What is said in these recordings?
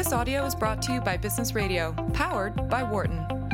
This audio is brought to you by Business Radio, powered by Wharton.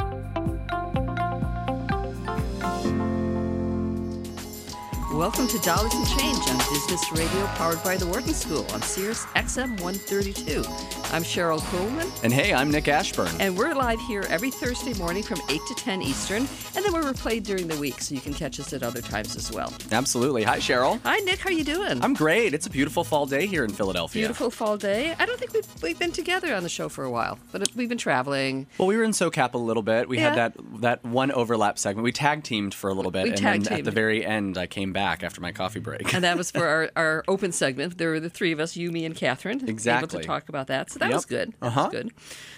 Welcome to Dollars and Change on Business Radio, powered by the Wharton School on Sirius XM 132. I'm Sherryl Kuhlman. And hey, I'm Nick Ashburn. And we're live here every Thursday morning from 8 to 10 Eastern, and then we're replayed during the week, so you can catch us at other times as well. Absolutely. Hi, Sherryl. Hi, Nick. How you doing? I'm great. It's a beautiful fall day here in Philadelphia. Beautiful fall day. I don't think we've, we've been together on the show for a while, but we've been traveling. Well, we were in SoCap a little bit. We Yeah. had that that one overlap segment. We tag teamed for a little bit, We and then at the very end, I came back after my coffee break. And that was for our, our open segment. There were the three of us, you, me, and Catherine, able Exactly. to talk about that. So that Yep. was good. That Uh-huh. was good.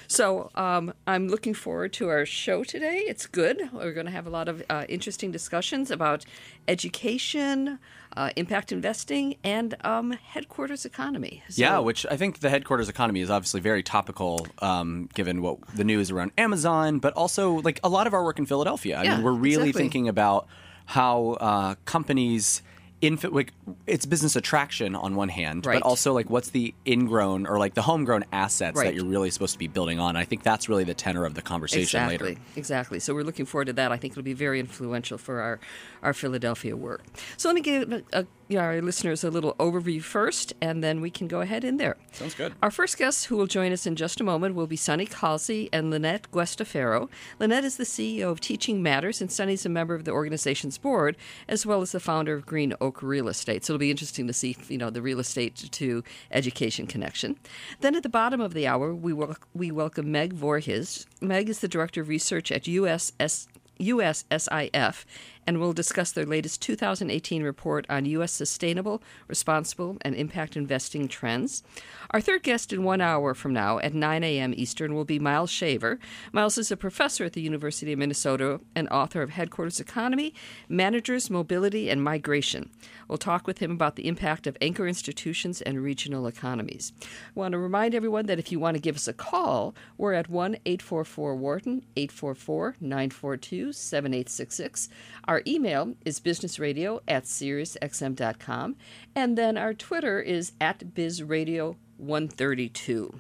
So um, I'm looking forward to our show today. It's good. We're going to have a lot of uh, interesting discussions about education, uh, impact investing, and um, headquarters economy. So- Yeah, which I think the headquarters economy is obviously very topical, um, given what the news around Amazon, but also like a lot of our work in Philadelphia. I Yeah, mean, we're really exactly. thinking about how uh, companies. Like it's business attraction on one hand, Right. but also like what's the ingrown or like the homegrown assets Right. that you're really supposed to be building on. I think that's really the tenor of the conversation exactly, later. Exactly. Exactly. So we're looking forward to that. I think it'll be very influential for our, our Philadelphia work. So let me give uh, uh, our listeners a little overview first, and then we can go ahead in there. Sounds good. Our first guests who will join us in just a moment will be Sonny Kalsi and Lynette Guastaferro. Lynette is the CEO of Teaching Matters, and Sonny's a member of the organization's board, as well as the founder of GreenOak Real Estate. So it'll be interesting to see, you know, the real estate to education connection. Then at the bottom of the hour, we wel- we welcome Meg Voorhis. Meg is the director of research at USS. USSIF, and we'll discuss their latest 2018 report on U.S. sustainable, responsible, and impact investing trends. Our third guest in one hour from now at 9 a.m. Eastern will be Miles Shaver. Miles is a professor at the University of Minnesota and author of Headquarters Economy, Managers, Mobility, and Migration. We'll talk with him about the impact of anchor institutions and regional economies. I want to remind everyone that if you want to give us a call, we're at 1 844 Wharton, 844 942 7866. Our email is businessradio at SiriusXM.com. And then our Twitter is at BizRadio132.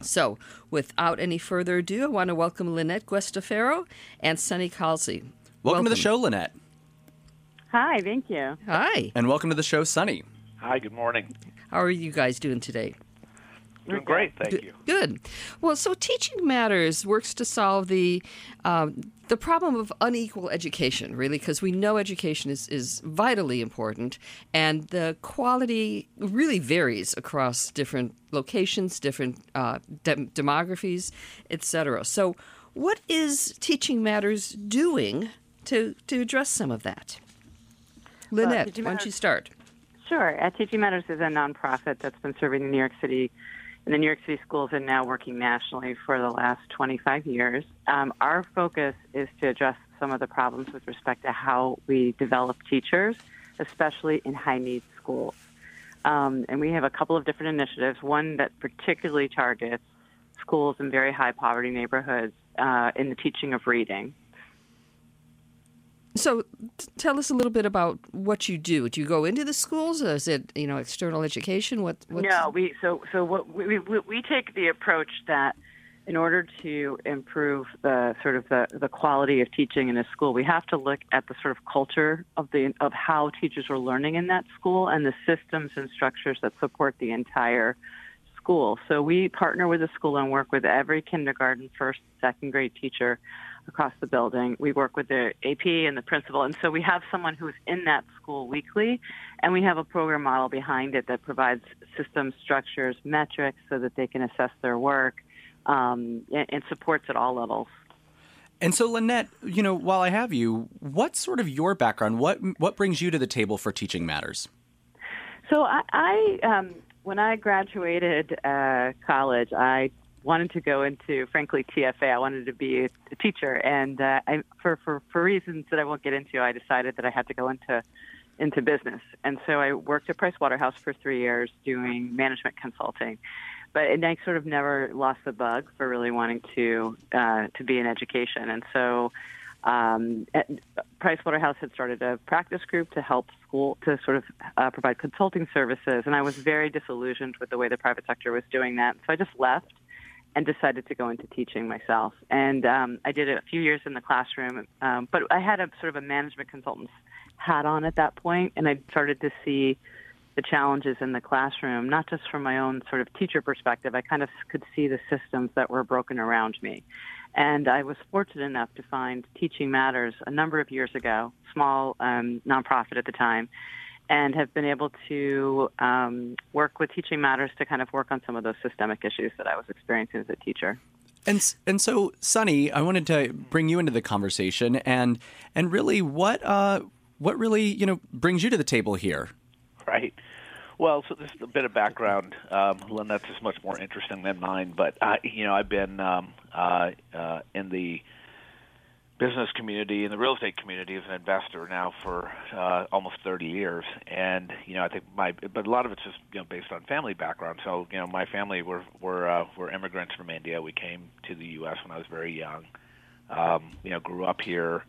So, without any further ado, I want to welcome Lynette Guastaferro and Sonny Kalsi. Welcome, to the show, Lynette, Hi, thank you. Hi. and welcome to the show, Sonny. Hi, good morning. How are you guys doing today? Doing great, thank Good- you. Good. Well, so Teaching Matters works to solve the um, the problem of unequal education, really, because we know education is, is vitally important, and the quality really varies across different locations, different uh, dem- demographies, etc. So, what is Teaching Matters doing to to address some of that? Lynette, Teaching why don't you start? Sure. At Teaching Matters is a nonprofit that's been serving the New York City in the New York City schools and now working nationally for the last 25 years. Um, our focus is to address some of the problems with respect to how we develop teachers, especially in high need schools. Um, and we have a couple of different initiatives. One that particularly targets schools in very high poverty neighborhoods uh, in the teaching of reading. So, t- tell us a little bit about what you do. Do you go into the schools? Or is it you know external education? What? What's, No, we so so what we, we we take the approach that in order to improve the sort of the, the quality of teaching in a school, we have to look at the sort of culture of the of how teachers are learning in that school and the systems and structures that support the entire school. So we partner with the school and work with every kindergarten, first, second grade teacher across the building. We work with the AP and the principal, and so we have someone who's in that school weekly, and we have a program model behind it that provides system structures, metrics, so that they can assess their work, um, and, and supports at all levels. And so, Lynette, you know, while I have you, what's sort of your background? What what brings you to the table for Teaching Matters? So I, I um, when I graduated uh, college, I wanted to go into, frankly, TFA. I wanted to be a teacher, and uh, I, for, for for reasons that I won't get into, I decided that I had to go into into business. And so I worked at Price Waterhouse for three years doing management consulting. But and I sort of never lost the bug for really wanting to uh, to be in education. And so um, Price Waterhouse had started a practice group to help school to sort of uh, provide consulting services, and I was very disillusioned with the way the private sector was doing that. So I just left and decided to go into teaching myself. And um, I did a few years in the classroom, um, but I had a sort of a management consultant's hat on at that point, and I started to see the challenges in the classroom, not just from my own sort of teacher perspective. I kind of could see the systems that were broken around me. And I was fortunate enough to find Teaching Matters a number of years ago, small um, nonprofit at the time, and have been able to um, work with Teaching Matters to kind of work on some of those systemic issues that I was experiencing as a teacher. And and so, Sonny, I wanted to bring you into the conversation, and and really, what uh, what really you know brings you to the table here? Right. Well, so this is a bit of background. Um, Lynette's is much more interesting than mine, but I, you know, I've been um, uh, uh, in the business community and the real estate community as an investor now for uh, almost 30 years, and you know, I think my, but a lot of it's just you know based on family background. So you know, my family were were uh, were immigrants from India. We came to the U.S. when I was very young. Um, you know, grew up here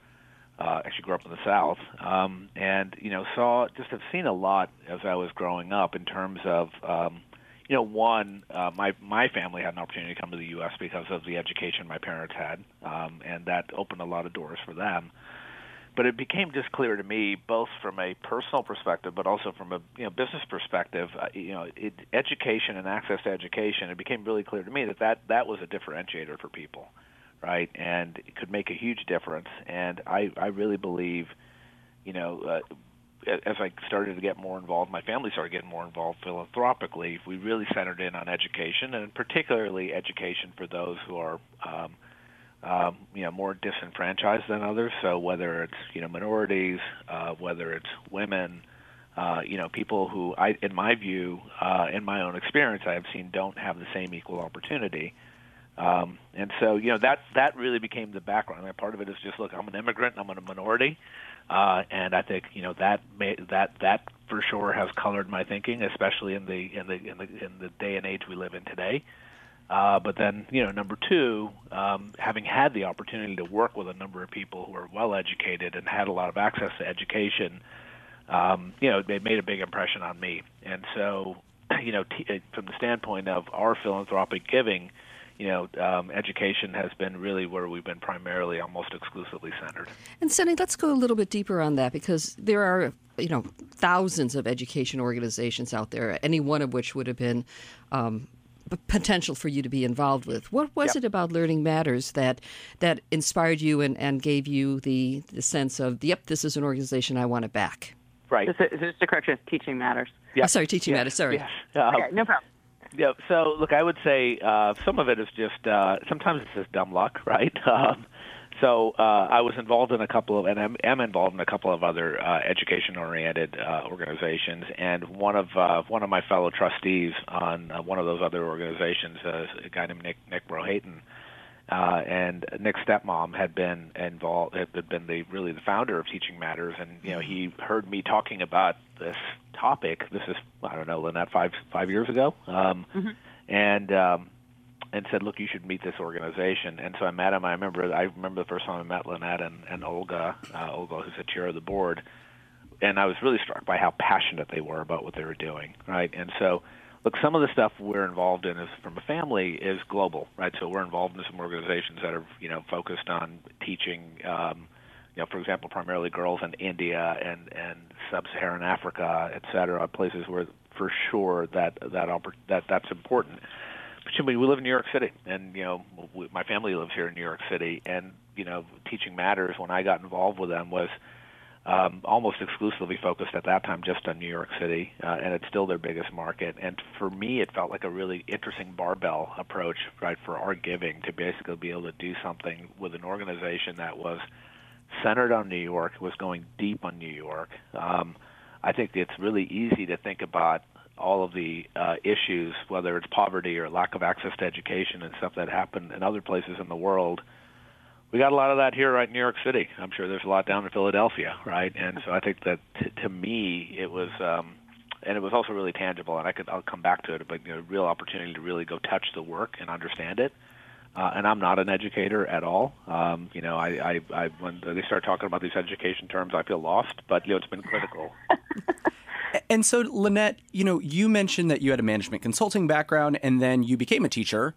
uh, actually grew up in the South, um, and you know saw just have seen a lot as I was growing up in terms of um, you know one uh, my my family had an opportunity to come to the U.S. because of the education my parents had, um, and that opened a lot of doors for them. But it became just clear to me, both from a personal perspective, but also from a you know business perspective, uh, you know, it, education and access to education. It became really clear to me that that that was a differentiator for people right? And it could make a huge difference. And I, I really believe, you know, uh, as I started to get more involved, my family started getting more involved philanthropically. We really centered in on education, and particularly education for those who are, um, um, you know, more disenfranchised than others. So whether it's you know minorities, uh, whether it's women, uh, you know, people who I, in my view, uh, in my own experience, I have seen don't have the same equal opportunity. Um, and so, you know, that that really became the background. And part of it is just look, I'm an immigrant, I'm a minority, uh, and I think you know that may, that that for sure has colored my thinking, especially in the in the in the in the day and age we live in today. Uh, but then, you know, number two, um, having had the opportunity to work with a number of people who are well educated and had a lot of access to education, um, you know, it made a big impression on me. And so, you know, t- uh, from the standpoint of our philanthropic giving, you know, um, education has been really where we've been primarily almost exclusively centered. And Sonny, let's go a little bit deeper on that because there are, you know, thousands of education organizations out there, any one of which would have been um, potential for you to be involved with. What was yep. it about Learning Matters that that inspired you and, and gave you the, the sense of, yep, this is an organization I want to back? Right. Just a, just a correction, Teaching Matters. Yeah. Oh, sorry, Teaching Matters. Sorry. Yes. Um, okay, no problem. Yeah. So look, I would say uh, some of it is just uh, sometimes it's just dumb luck, right? Um, so uh, I was involved in a couple of, and I'm, am involved in a couple of other uh, education-oriented uh, organizations. And one of uh, one of my fellow trustees on uh, one of those other organizations, uh, a guy named Nick Nick Brohayton, uh, and Nick's stepmom had been involved, had been the really the founder of Teaching Matters, and you know he heard me talking about this topic. This is I don't know, Lynette, five five years ago, um, mm-hmm. and um, and said, look, you should meet this organization. And so I met him. I remember I remember the first time I met Lynette and, and Olga, uh, Olga, who's the chair of the board, and I was really struck by how passionate they were about what they were doing, right? And so look, some of the stuff we're involved in is from a family is global, right? So we're involved in some organizations that are, you know, focused on teaching, um, you know, for example, primarily girls in India and and sub-Saharan Africa, et cetera, places where for sure that that that that's important. But we live in New York City, and you know, my family lives here in New York City, and you know, teaching matters. When I got involved with them was um, almost exclusively focused at that time just on New York City, uh, and it's still their biggest market. And for me, it felt like a really interesting barbell approach, right, for our giving to basically be able to do something with an organization that was centered on New York, was going deep on New York. Um, I think it's really easy to think about all of the uh, issues, whether it's poverty or lack of access to education and stuff that happen in other places in the world we got a lot of that here, right in New York City. I'm sure there's a lot down in Philadelphia, right? And so I think that t- to me it was, um, and it was also really tangible. And I could I'll come back to it, but you know, a real opportunity to really go touch the work and understand it. Uh, and I'm not an educator at all. Um, you know, I, I, I when they start talking about these education terms, I feel lost. But you know, it's been critical. and so, Lynette, you know, you mentioned that you had a management consulting background, and then you became a teacher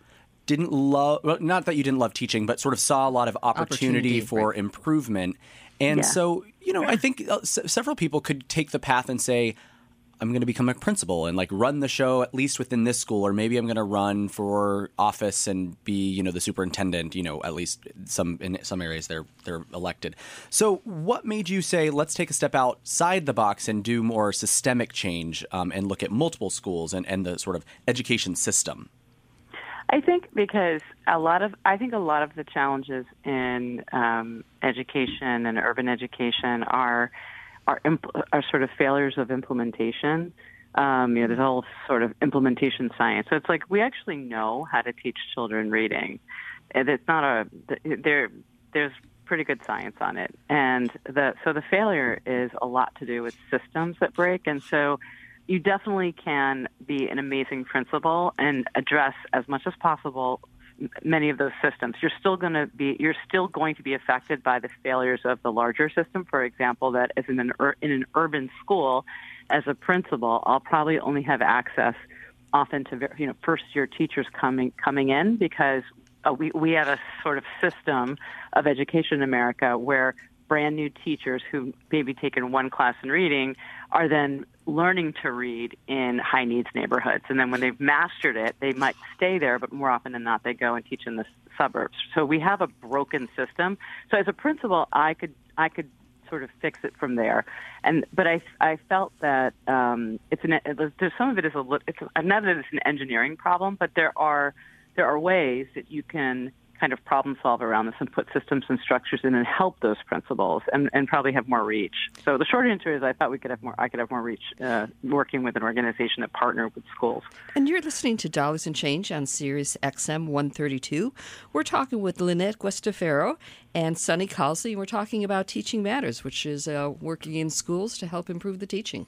didn't love well, not that you didn't love teaching but sort of saw a lot of opportunity, Opportunity, for right. improvement and Yeah. so you know i think uh, s- several people could take the path and say i'm going to become a principal and like run the show at least within this school or maybe i'm going to run for office and be you know the superintendent you know at least some in some areas they're they're elected so what made you say let's take a step outside the box and do more systemic change um, and look at multiple schools and, and the sort of education system I think because a lot of I think a lot of the challenges in um, education and urban education are are are sort of failures of implementation. Um, you know, there's all sort of implementation science. So it's like we actually know how to teach children reading, and it's not a there. There's pretty good science on it, and the so the failure is a lot to do with systems that break, and so you definitely can be an amazing principal and address as much as possible many of those systems. You're still going to be you're still going to be affected by the failures of the larger system. For example, that as in an in an urban school, as a principal, I'll probably only have access often to you know first year teachers coming coming in because uh, we we have a sort of system of education in America where brand new teachers who maybe taken one class in reading are then learning to read in high needs neighborhoods. And then when they've mastered it they might stay there but more often than not they go and teach in the suburbs. So we have a broken system. So as a principal i could i could sort of fix it from there. And but i i felt that um it's an it was, there's some of it is a it's not that it's an engineering problem but there are there are ways that you can kind of problem solve around this and put systems and structures in and help those principals and, and probably have more reach. So the short answer is I thought we could have more I could have more reach uh, working with an organization that partnered with schools. And you're listening to Dollars and Change on Sirius XM 132. We're talking with Lynette Guastaferro and Sonny Kalsi. We're talking about Teaching Matters, which is uh, working in schools to help improve the teaching.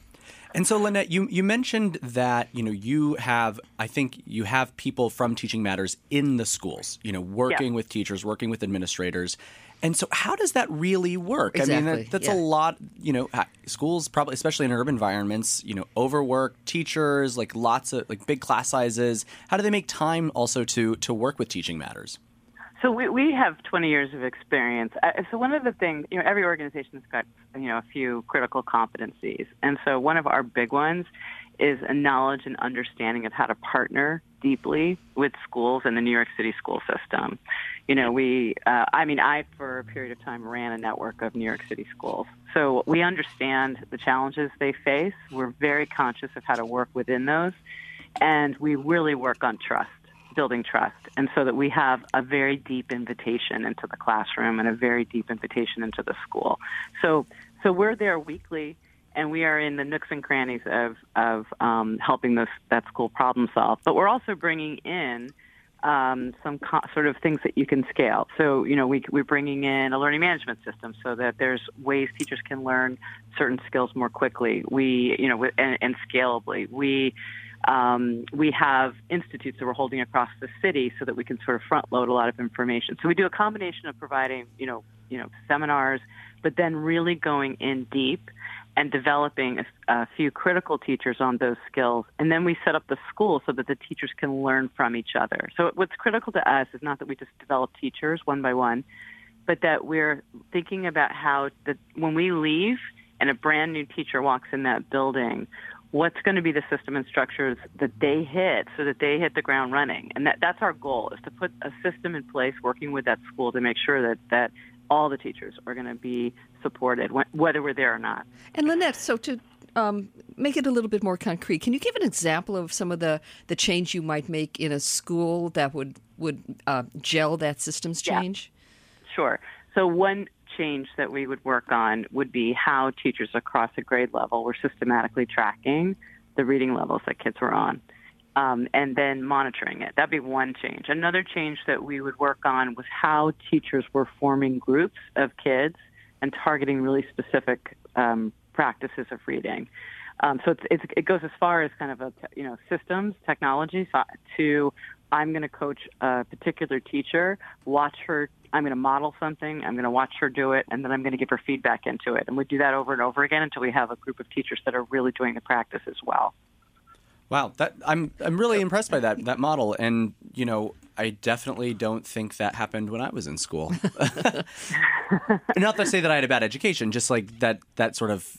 And so, Lynette, you, you mentioned that you know you have I think you have people from Teaching Matters in the schools, you know, working Yeah. with teachers, working with administrators. And so, how does that really work? I mean, that, that's yeah. a lot. You know, uh, schools probably, especially in urban environments, you know, overwork teachers, like lots of like big class sizes. How do they make time also to to work with Teaching Matters? So we, we have 20 years of experience. Uh, so one of the things, you know, every organization's got, you know, a few critical competencies. And so one of our big ones is a knowledge and understanding of how to partner deeply with schools and the New York City school system. You know, we, uh, I mean, I, for a period of time, ran a network of New York City schools. So we understand the challenges they face. We're very conscious of how to work within those. And we really work on trust building trust and so that we have a very deep invitation into the classroom and a very deep invitation into the school so so we're there weekly and we are in the nooks and crannies of of um, helping those that school problem solve but we're also bringing in um, some co- sort of things that you can scale. So, you know, we, we're bringing in a learning management system so that there's ways teachers can learn certain skills more quickly. We, you know, and, and scalably. We, um, we have institutes that we're holding across the city so that we can sort of front load a lot of information. So we do a combination of providing, you know, you know, seminars, but then really going in deep and developing a, a few critical teachers on those skills. And then we set up the school so that the teachers can learn from each other. So what's critical to us is not that we just develop teachers one by one, but that we're thinking about how that when we leave and a brand new teacher walks in that building, what's going to be the system and structures that they hit so that they hit the ground running. And that, that's our goal is to put a system in place working with that school to make sure that, that all the teachers are going to be supported, wh- whether we're there or not. And Lynette, so to um, make it a little bit more concrete, can you give an example of some of the, the change you might make in a school that would would uh, gel that systems Yeah. change? Sure. So one change that we would work on would be how teachers across a grade level were systematically tracking the reading levels that kids were on. Um, and then monitoring it. That'd be one change. Another change that we would work on was how teachers were forming groups of kids and targeting really specific um, practices of reading. Um, so it's, it's, it goes as far as kind of a you know systems technology to I'm going to coach a particular teacher, watch her. I'm going to model something. I'm going to watch her do it, and then I'm going to give her feedback into it. And we do that over and over again until we have a group of teachers that are really doing the practice as well. Wow, that I'm I'm really impressed by that that model, and you know, I definitely don't think that happened when I was in school. Not to say that I had a bad education, just like that that sort of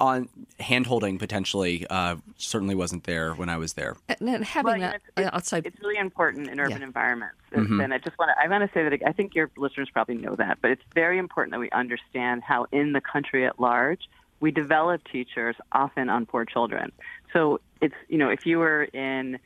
on hand holding potentially uh, certainly wasn't there when I was there. And then having Well, that it's, it's, outside. it's really important in urban Yeah. environments. And, and I just want to, I want to say that I think your listeners probably know that, but it's very important that we understand how in the country at large we develop teachers often on poor children. So it's, you know, if you were in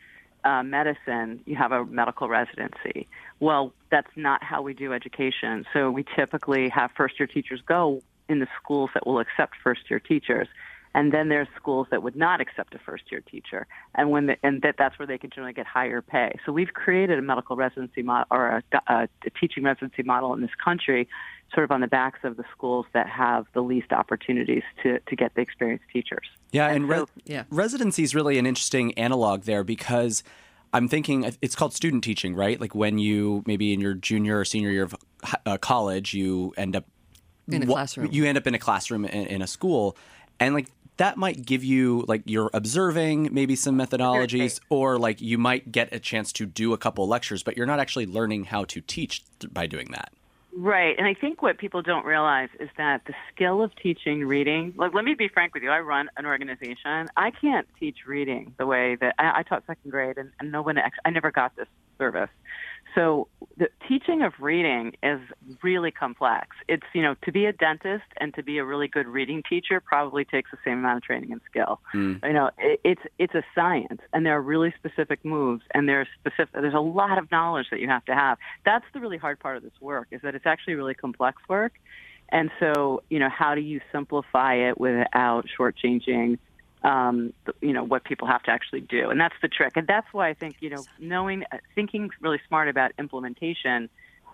uh, medicine, you have a medical residency. Well, that's not how we do education. So we typically have first year teachers go in the schools that will accept first year teachers. And then there's schools that would not accept a first year teacher, and when the, and that that's where they can generally get higher pay. So we've created a medical residency model or a, a, a teaching residency model in this country, sort of on the backs of the schools that have the least opportunities to to get the experienced teachers. Yeah, and, re- so- Yeah. residency is really an interesting analog there because I'm thinking it's called student teaching, right? Like when you maybe in your junior or senior year of uh, college, you end up In a classroom. You end up in a classroom in, in a school, and like that might give you like you're observing maybe some methodologies, or like you might get a chance to do a couple lectures, but you're not actually learning how to teach th- by doing that. Right, and I think what people don't realize is that the skill of teaching reading. Like, let me be frank with you. I run an organization. I can't teach reading the way that I, I taught second grade, and, and no one. Ex- I never got this service. So the teaching of reading is really complex. It's you know to be a dentist and to be a really good reading teacher probably takes the same amount of training and skill. Hmm. You know, it, it's it's a science, and there are really specific moves, and there's specific. There's a lot of knowledge that you have to have. That's the really hard part of this work is that it's actually really complex work. And so, you know, how do you simplify it without shortchanging, um, you know, what people have to actually do? And that's the trick. And that's why I think, you know, knowing, uh, thinking really smart about implementation,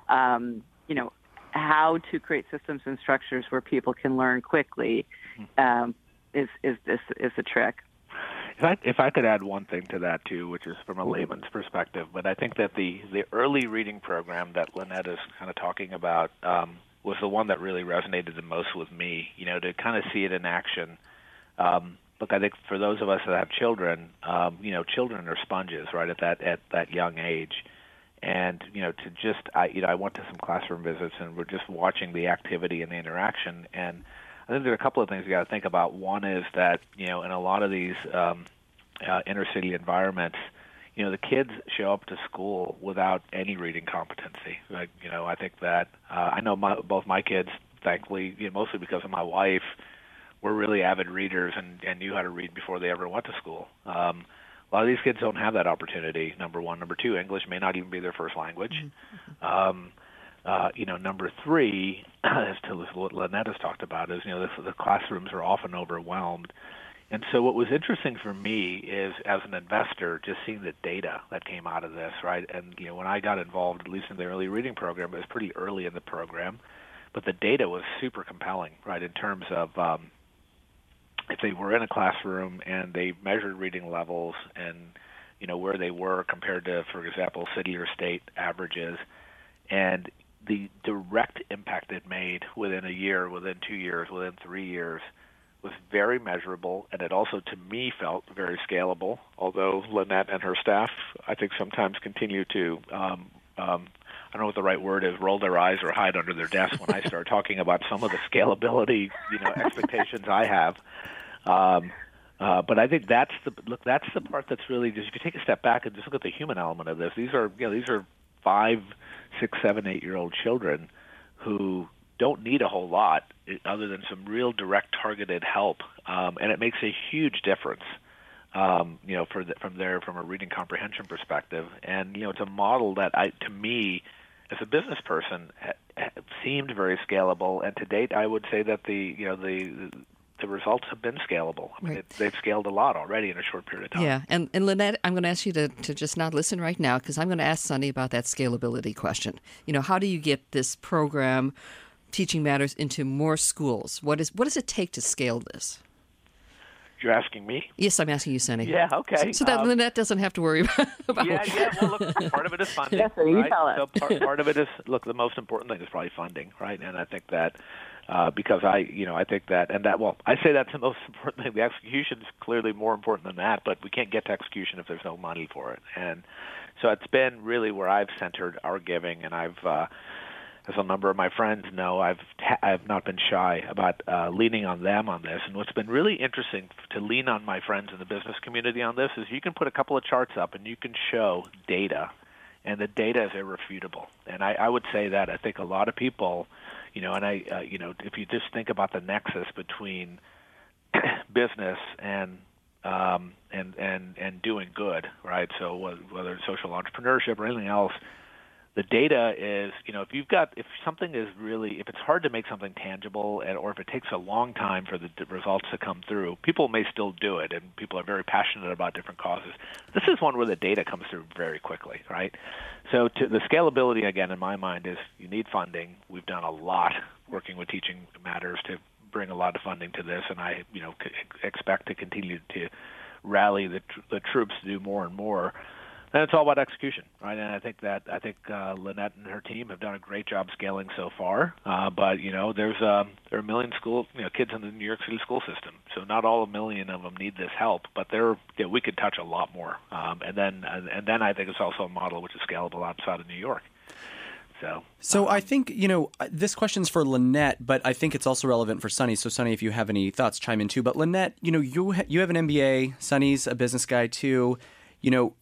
um, you know, how to create systems and structures where people can learn quickly um, is is this is the trick. If I, if I could add one thing to that too, which is from a layman's perspective, but I think that the the early reading program that Lynette is kind of talking about um, was the one that really resonated the most with me. You know, to kind of see it in action. Um, look, I think for those of us that have children, um, you know, children are sponges, right? At that at that young age, and you know, to just I you know I went to some classroom visits and we're just watching the activity and the interaction and I think there are a couple of things you got to think about. One is that you know in a lot of these um, uh, inner city environments, you know the kids show up to school without any reading competency. Like you know I think that uh, I know my, both my kids, thankfully, you know, mostly because of my wife, were really avid readers and, and knew how to read before they ever went to school. Um, a lot of these kids don't have that opportunity. Number one, number two, English may not even be their first language. Um, uh, you know, number three, as to what Lynette has talked about, is you know the, the classrooms are often overwhelmed. And so, what was interesting for me is, as an investor, just seeing the data that came out of this, right? And you know, when I got involved, at least in the early reading program, it was pretty early in the program, but the data was super compelling, right? In terms of um, if they were in a classroom and they measured reading levels and you know where they were compared to, for example, city or state averages, and the direct impact it made within a year, within two years, within three years was very measurable, and it also, to me, felt very scalable. Although Lynette and her staff, I think, sometimes continue to, um, um, I don't know what the right word is, roll their eyes or hide under their desk when I start talking about some of the scalability, you know, expectations I have. Um, uh, but I think that's the look. That's the part that's really just if you take a step back and just look at the human element of this. These are you know these are five, six, seven, eight year old children who don't need a whole lot eh, other than some real direct targeted help, um, and it makes a huge difference. Um, you know, for the, from there from a reading comprehension perspective, and you know, it's a model that I, to me, as a business person, ha, ha, seemed very scalable. And to date, I would say that the you know the the results have been scalable. I mean, Right. they've scaled a lot already in a short period of time. Yeah, and, and Lynette, I'm going to ask you to, to just not listen right now because I'm going to ask Sonny about that scalability question. You know, how do you get this program, Teaching Matters, into more schools? What is what does it take to scale this? You're asking me? Yes, I'm asking you, Sonny. Yeah, okay. So that Um, Lynette doesn't have to worry about. about yeah, yeah. Well, look, part of it is funding. Yes, sir, you right? tell us. So part, part of it is look. The most important thing is probably funding, right? And I think that uh, because I, you know, I think that, and that, well, I say that's the most important thing. The execution is clearly more important than that, but we can't get to execution if there's no money for it. And So it's been really where I've centered our giving, and I've, uh, as a number of my friends know, I've ta- I've not been shy about uh, leaning on them on this. And what's been really interesting to lean on my friends in the business community on this is you can put a couple of charts up and you can show data, and the data is irrefutable. And I, I would say that I think a lot of people, you know, and I, uh, you know, if you just think about the nexus between business and um, and and and doing good, right? So whether it's social entrepreneurship or anything else, the data is, you know, if you've got if something is really if it's hard to make something tangible, and, or if it takes a long time for the results to come through, people may still do it, and people are very passionate about different causes. This is one where the data comes through very quickly, right? So to, the scalability again, in my mind, is you need funding. We've done a lot working with Teaching Matters to bring a lot of funding to this, and I, you know, c- expect to continue to rally the, tr- the troops to do more and more. And it's all about execution, right? And I think that I think uh, Lynette and her team have done a great job scaling so far. Uh, but you know, there's um, there are a million school you know kids in the New York City school system, so not all a million of them need this help. But there, yeah, we could touch a lot more. Um, and then and, and then I think it's also a model which is scalable outside of New York. So, so um, I think you know this question's for Lynette, but I think it's also relevant for Sonny. So, Sonny, if you have any thoughts, chime in too. But Lynette, you know, you ha- you have an MBA. Sonny's a business guy too. You know,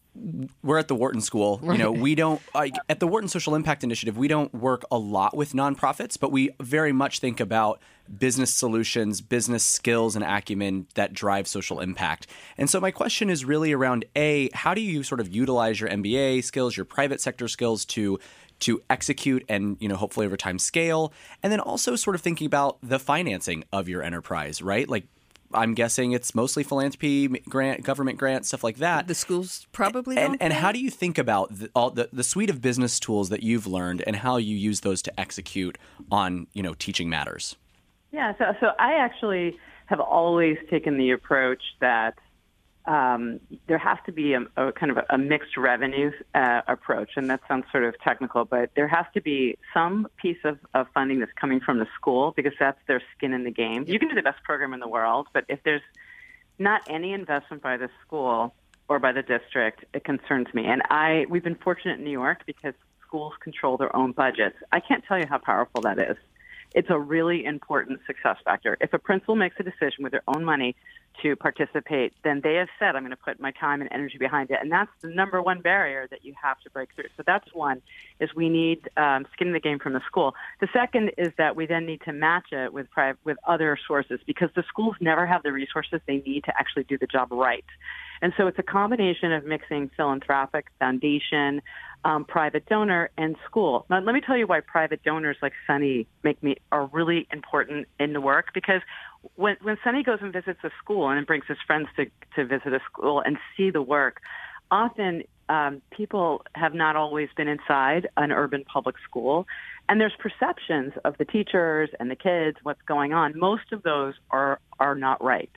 we're at the Wharton School. You know, we don't like at the Wharton Social Impact Initiative. We don't work a lot with nonprofits, but we very much think about business solutions, business skills, and acumen that drive social impact. And so, my question is really around a how do you sort of utilize your MBA skills, your private sector skills to to execute and you know hopefully over time scale and then also sort of thinking about the financing of your enterprise right like i'm guessing it's mostly philanthropy grant government grants stuff like that. The schools probably and, don't and how do you think about the, all the, the suite of business tools that you've learned and how you use those to execute on you know teaching matters? Yeah, so so I actually have always taken the approach that um, there has to be a, a kind of a, a mixed revenue uh, approach, and that sounds sort of technical, but there has to be some piece of, of funding that's coming from the school because that's their skin in the game. You can do the best program in the world, but if there's not any investment by the school or by the district, it concerns me. And I we've been fortunate in New York because schools control their own budgets. I can't tell you how powerful that is. It's a really important success factor. If a principal makes a decision with their own money to participate, then they have said, I'm going to put my time and energy behind it. And that's the number one barrier that you have to break through. So that's one, is we need um, skin in the game from the school. The second is that we then need to match it with, private, with other sources because the schools never have the resources they need to actually do the job right. And so it's a combination of mixing philanthropic, foundation, um, private donor, and school. Now, let me tell you why private donors like Sonny make me are really important in the work because when when Sonny goes and visits a school and brings his friends to to visit a school and see the work, often um, people have not always been inside an urban public school, and there's perceptions of the teachers and the kids, what's going on. Most of those are are not right.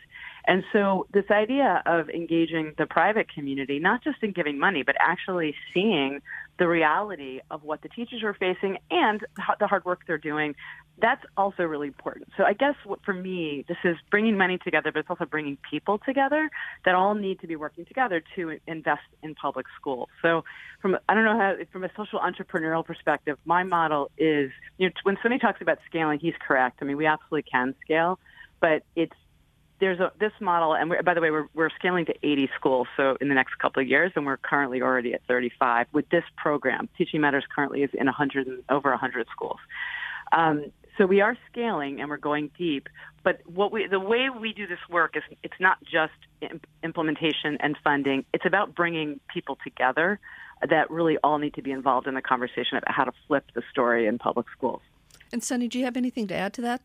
And so this idea of engaging the private community, not just in giving money, but actually seeing the reality of what the teachers are facing and the hard work they're doing, that's also really important. So I guess what, for me, this is bringing money together, but it's also bringing people together that all need to be working together to invest in public schools. So from, I don't know how, from a social entrepreneurial perspective, my model is, you know, when somebody talks about scaling, he's correct. I mean, we absolutely can scale, but it's there's a this model, and by the way, we're we're scaling to 80 schools. So in the next couple of years, and we're currently already at 35 with this program. Teaching Matters currently is in 100 over 100 schools. Um, so we are scaling and we're going deep. But what we the way we do this work is it's not just imp- implementation and funding. It's about bringing people together that really all need to be involved in the conversation about how to flip the story in public schools. And Sonny, do you have anything to add to that?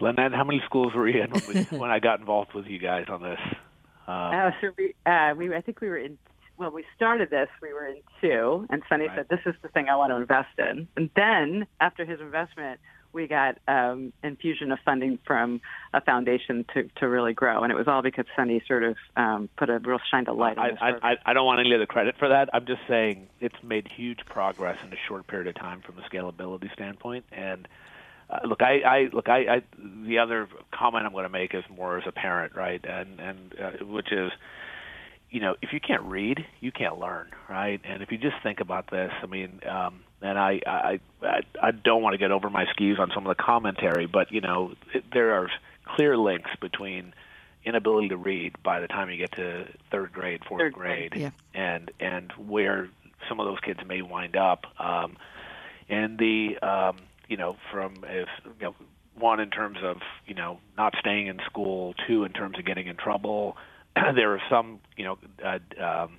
Lynette, how many schools were you in when, we, when I got involved with you guys on this? Uh, uh, so we, uh, we, I think we were in. When we started this, we were in two, and Sonny Right. said, "This is the thing I want to invest in." And then, after his investment, we got um, infusion of funding from a foundation to to really grow, and it was all because Sonny sort of um, put a real shined a light on I, this. I. I I don't want any of the credit for that. I'm just saying it's made huge progress in a short period of time from a scalability standpoint. And uh, look, I, I look, I, I the other comment I'm going to make is more as a parent, right? And and uh, which is, you know, if you can't read, you can't learn, right? And if you just think about this, I mean, um, and I, I, I, I don't want to get over my skis on some of the commentary, but you know, it, there are clear links between inability to read by the time you get to third grade, fourth Third grade, grade, yeah. and and where some of those kids may wind up. Um, and the um, you know from if you know one in terms of you know not staying in school, two in terms of getting in trouble. there are some you know uh, um,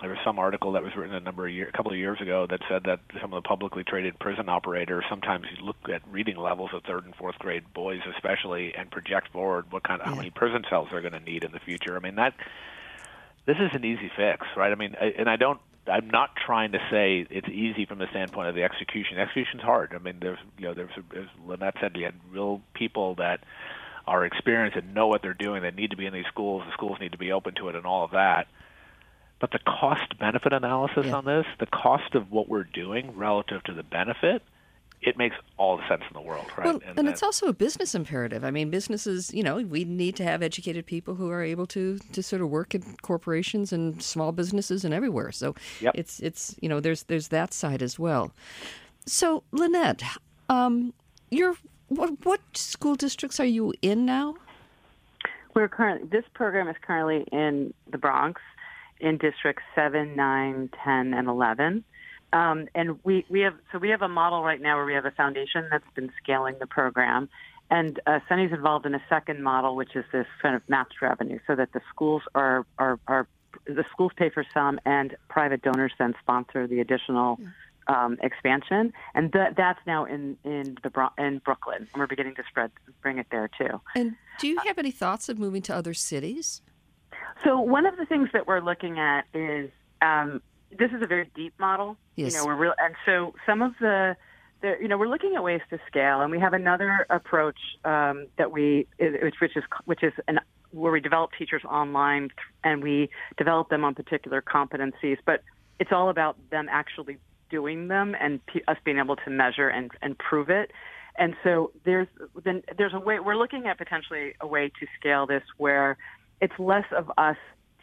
there was some article that was written a number of year, a couple of years ago that said that some of the publicly traded prison operators sometimes look at reading levels of third and fourth grade boys, especially, and project forward what kind of how many prison cells they're going to need in the future. I mean that this is an easy fix, right? I mean, I, and I don't. I'm not trying to say it's easy from the standpoint of the execution. Execution's hard. I mean, there's you know, there's as Lynette said, you had real people that are experienced and know what they're doing. That need to be in these schools. The schools need to be open to it, and all of that. But the cost benefit analysis Yeah. on this, the cost of what we're doing relative to the benefit, it makes all the sense in the world, right? Well, and, it's also a business imperative. I mean, businesses, you know, we need to have educated people who are able to to sort of work in corporations and small businesses and everywhere. So Yep. it's it's you know, there's there's that side as well. So Lynette, um, you're what what school districts are you in now? We're currently this program is currently in the Bronx, in districts seven, nine, ten, and eleven. Um, and we, we have so we have a model right now where we have a foundation that's been scaling the program, and uh, Sonny's involved in a second model, which is this kind of matched revenue, so that the schools are are, are the schools pay for some, and private donors then sponsor the additional um, expansion, and that that's now in in the Bro- in Brooklyn, and we're beginning to spread bring it there too. And do you have any thoughts of moving to other cities? So one of the things that we're looking at is um, this is a very deep model. Yes. You know, we're real, and so some of the, the, you know, we're looking at ways to scale, and we have another approach um, that we, which, which is which is an where we develop teachers online, and we develop them on particular competencies, but it's all about them actually doing them and p- us being able to measure and, and prove it. And so there's then there's a way we're looking at potentially a way to scale this where it's less of us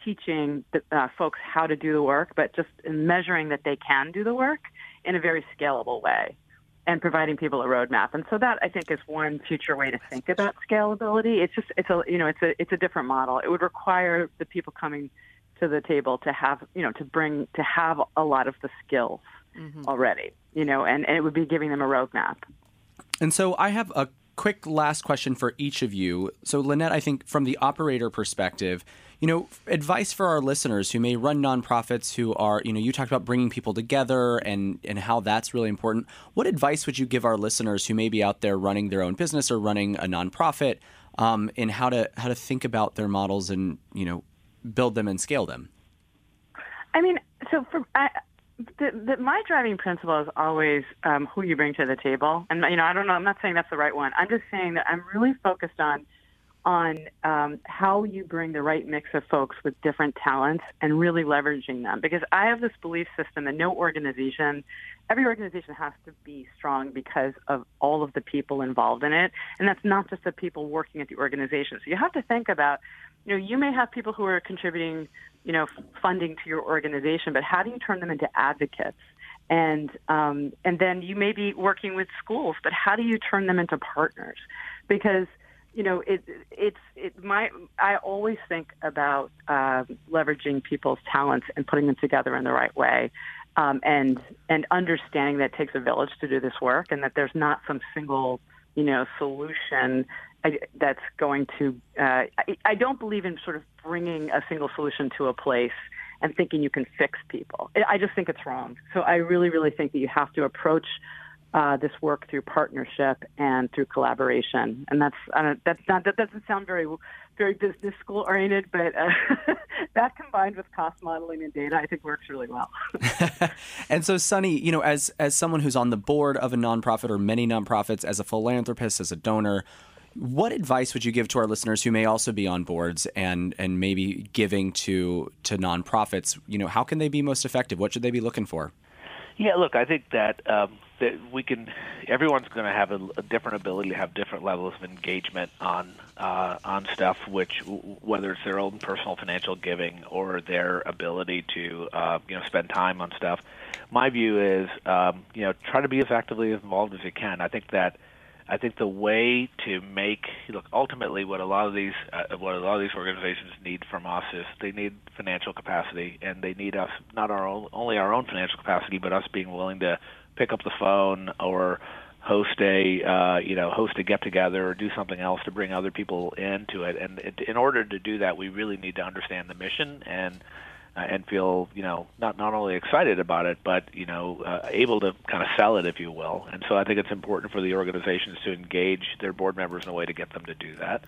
teaching the, uh, folks how to do the work, but just measuring that they can do the work in a very scalable way and providing people a roadmap. And so that I think is one future way to think about scalability. It's just it's a you know it's a it's a different model. It would require the people coming to the table to have you know to bring to have a lot of the skills already you know and, and it would be giving them a roadmap. And so I have a quick last question for each of you. So, Lynette, I think from the operator perspective, you know, advice for our listeners who may run nonprofits who are, you know, you talked about bringing people together and and how that's really important. What advice would you give our listeners who may be out there running their own business or running a nonprofit um, in how to how to think about their models and you know build them and scale them? I mean, so for I, the, the, my driving principle is always um, who you bring to the table, and you know, I don't know. I'm not saying that's the right one. I'm just saying that I'm really focused on on um, how you bring the right mix of folks with different talents and really leveraging them. Because I have this belief system that no organization, every organization has to be strong because of all of the people involved in it, and that's not just the people working at the organization. So you have to think about you know, you may have people who are contributing, you know, funding to your organization, but how do you turn them into advocates? And um, and then you may be working with schools, but how do you turn them into partners? Because you know, it it's it my I always think about uh, leveraging people's talents and putting them together in the right way. Um, and and understanding that it takes a village to do this work, and that there's not some single, you know, solution I, that's going to. Uh, I, I don't believe in sort of bringing a single solution to a place and thinking you can fix people. I just think it's wrong. So I really, really think that you have to approach uh, this work through partnership and through collaboration. And that's I don't, that's not that doesn't sound very very business school oriented, but uh, that combined with cost modeling and data, I think works really well. and so, Sonny, you know, as as someone who's on the board of a nonprofit or many nonprofits, as a philanthropist, as a donor, what advice would you give to our listeners who may also be on boards and and maybe giving to to nonprofits? You know, how can they be most effective? What should they be looking for? Yeah, look, I think that um, that we can. Everyone's going to have a, a, different ability to have different levels of engagement on uh, on stuff, which whether it's their own personal financial giving or their ability to uh, you know spend time on stuff. My view is um, you know try to be as actively involved as you can. I think that I think the way to make look ultimately what a lot of these uh, what a lot of these organizations need from us is they need financial capacity and they need us not our own, only our own financial capacity but us being willing to pick up the phone or host a uh, you know host a get together or do something else to bring other people into it and it, in order to do that we really need to understand the mission and uh, and feel you know not not only excited about it but you know uh, able to kind of sell it if you will and so I think it's important for the organizations to engage their board members in a way to get them to do that.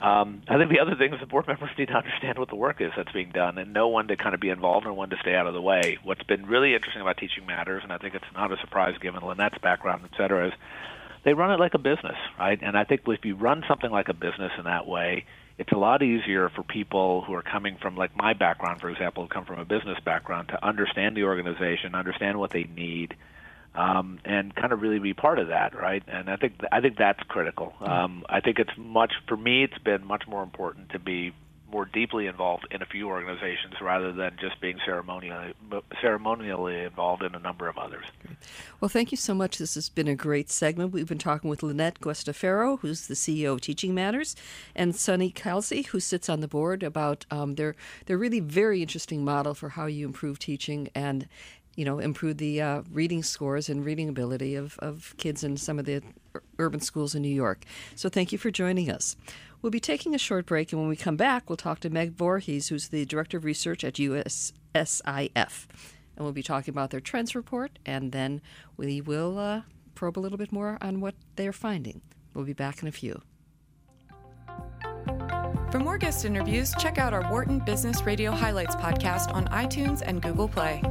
Um, I think the other thing is the board members need to understand what the work is that's being done and know when to kind of be involved and when to stay out of the way. What's been really interesting about Teaching Matters, and I think it's not a surprise given Lynette's background, et cetera, is they run it like a business, right? And I think if you run something like a business in that way, it's a lot easier for people who are coming from like my background, for example, come from a business background, to understand the organization, understand what they need, um, and kind of really be part of that, right? And I think I think that's critical. Um, I think it's much for me. It's been much more important to be more deeply involved in a few organizations rather than just being ceremonially ceremonially involved in a number of others. Well, thank you so much. This has been a great segment. We've been talking with Lynette Guastaferro, who's the CEO of Teaching Matters, and Sonny Kalsi, who sits on the board about um, their their really very interesting model for how you improve teaching and you know, improve the uh, reading scores and reading ability of, of kids in some of the urban schools in New York. So thank you for joining us. We'll be taking a short break, and when we come back, we'll talk to Meg Voorhes, who's the Director of Research at USSIF. And we'll be talking about their trends report, and then we will uh, probe a little bit more on what they're finding. We'll be back in a few. For more guest interviews, check out our Wharton Business Radio Highlights podcast on iTunes and Google Play.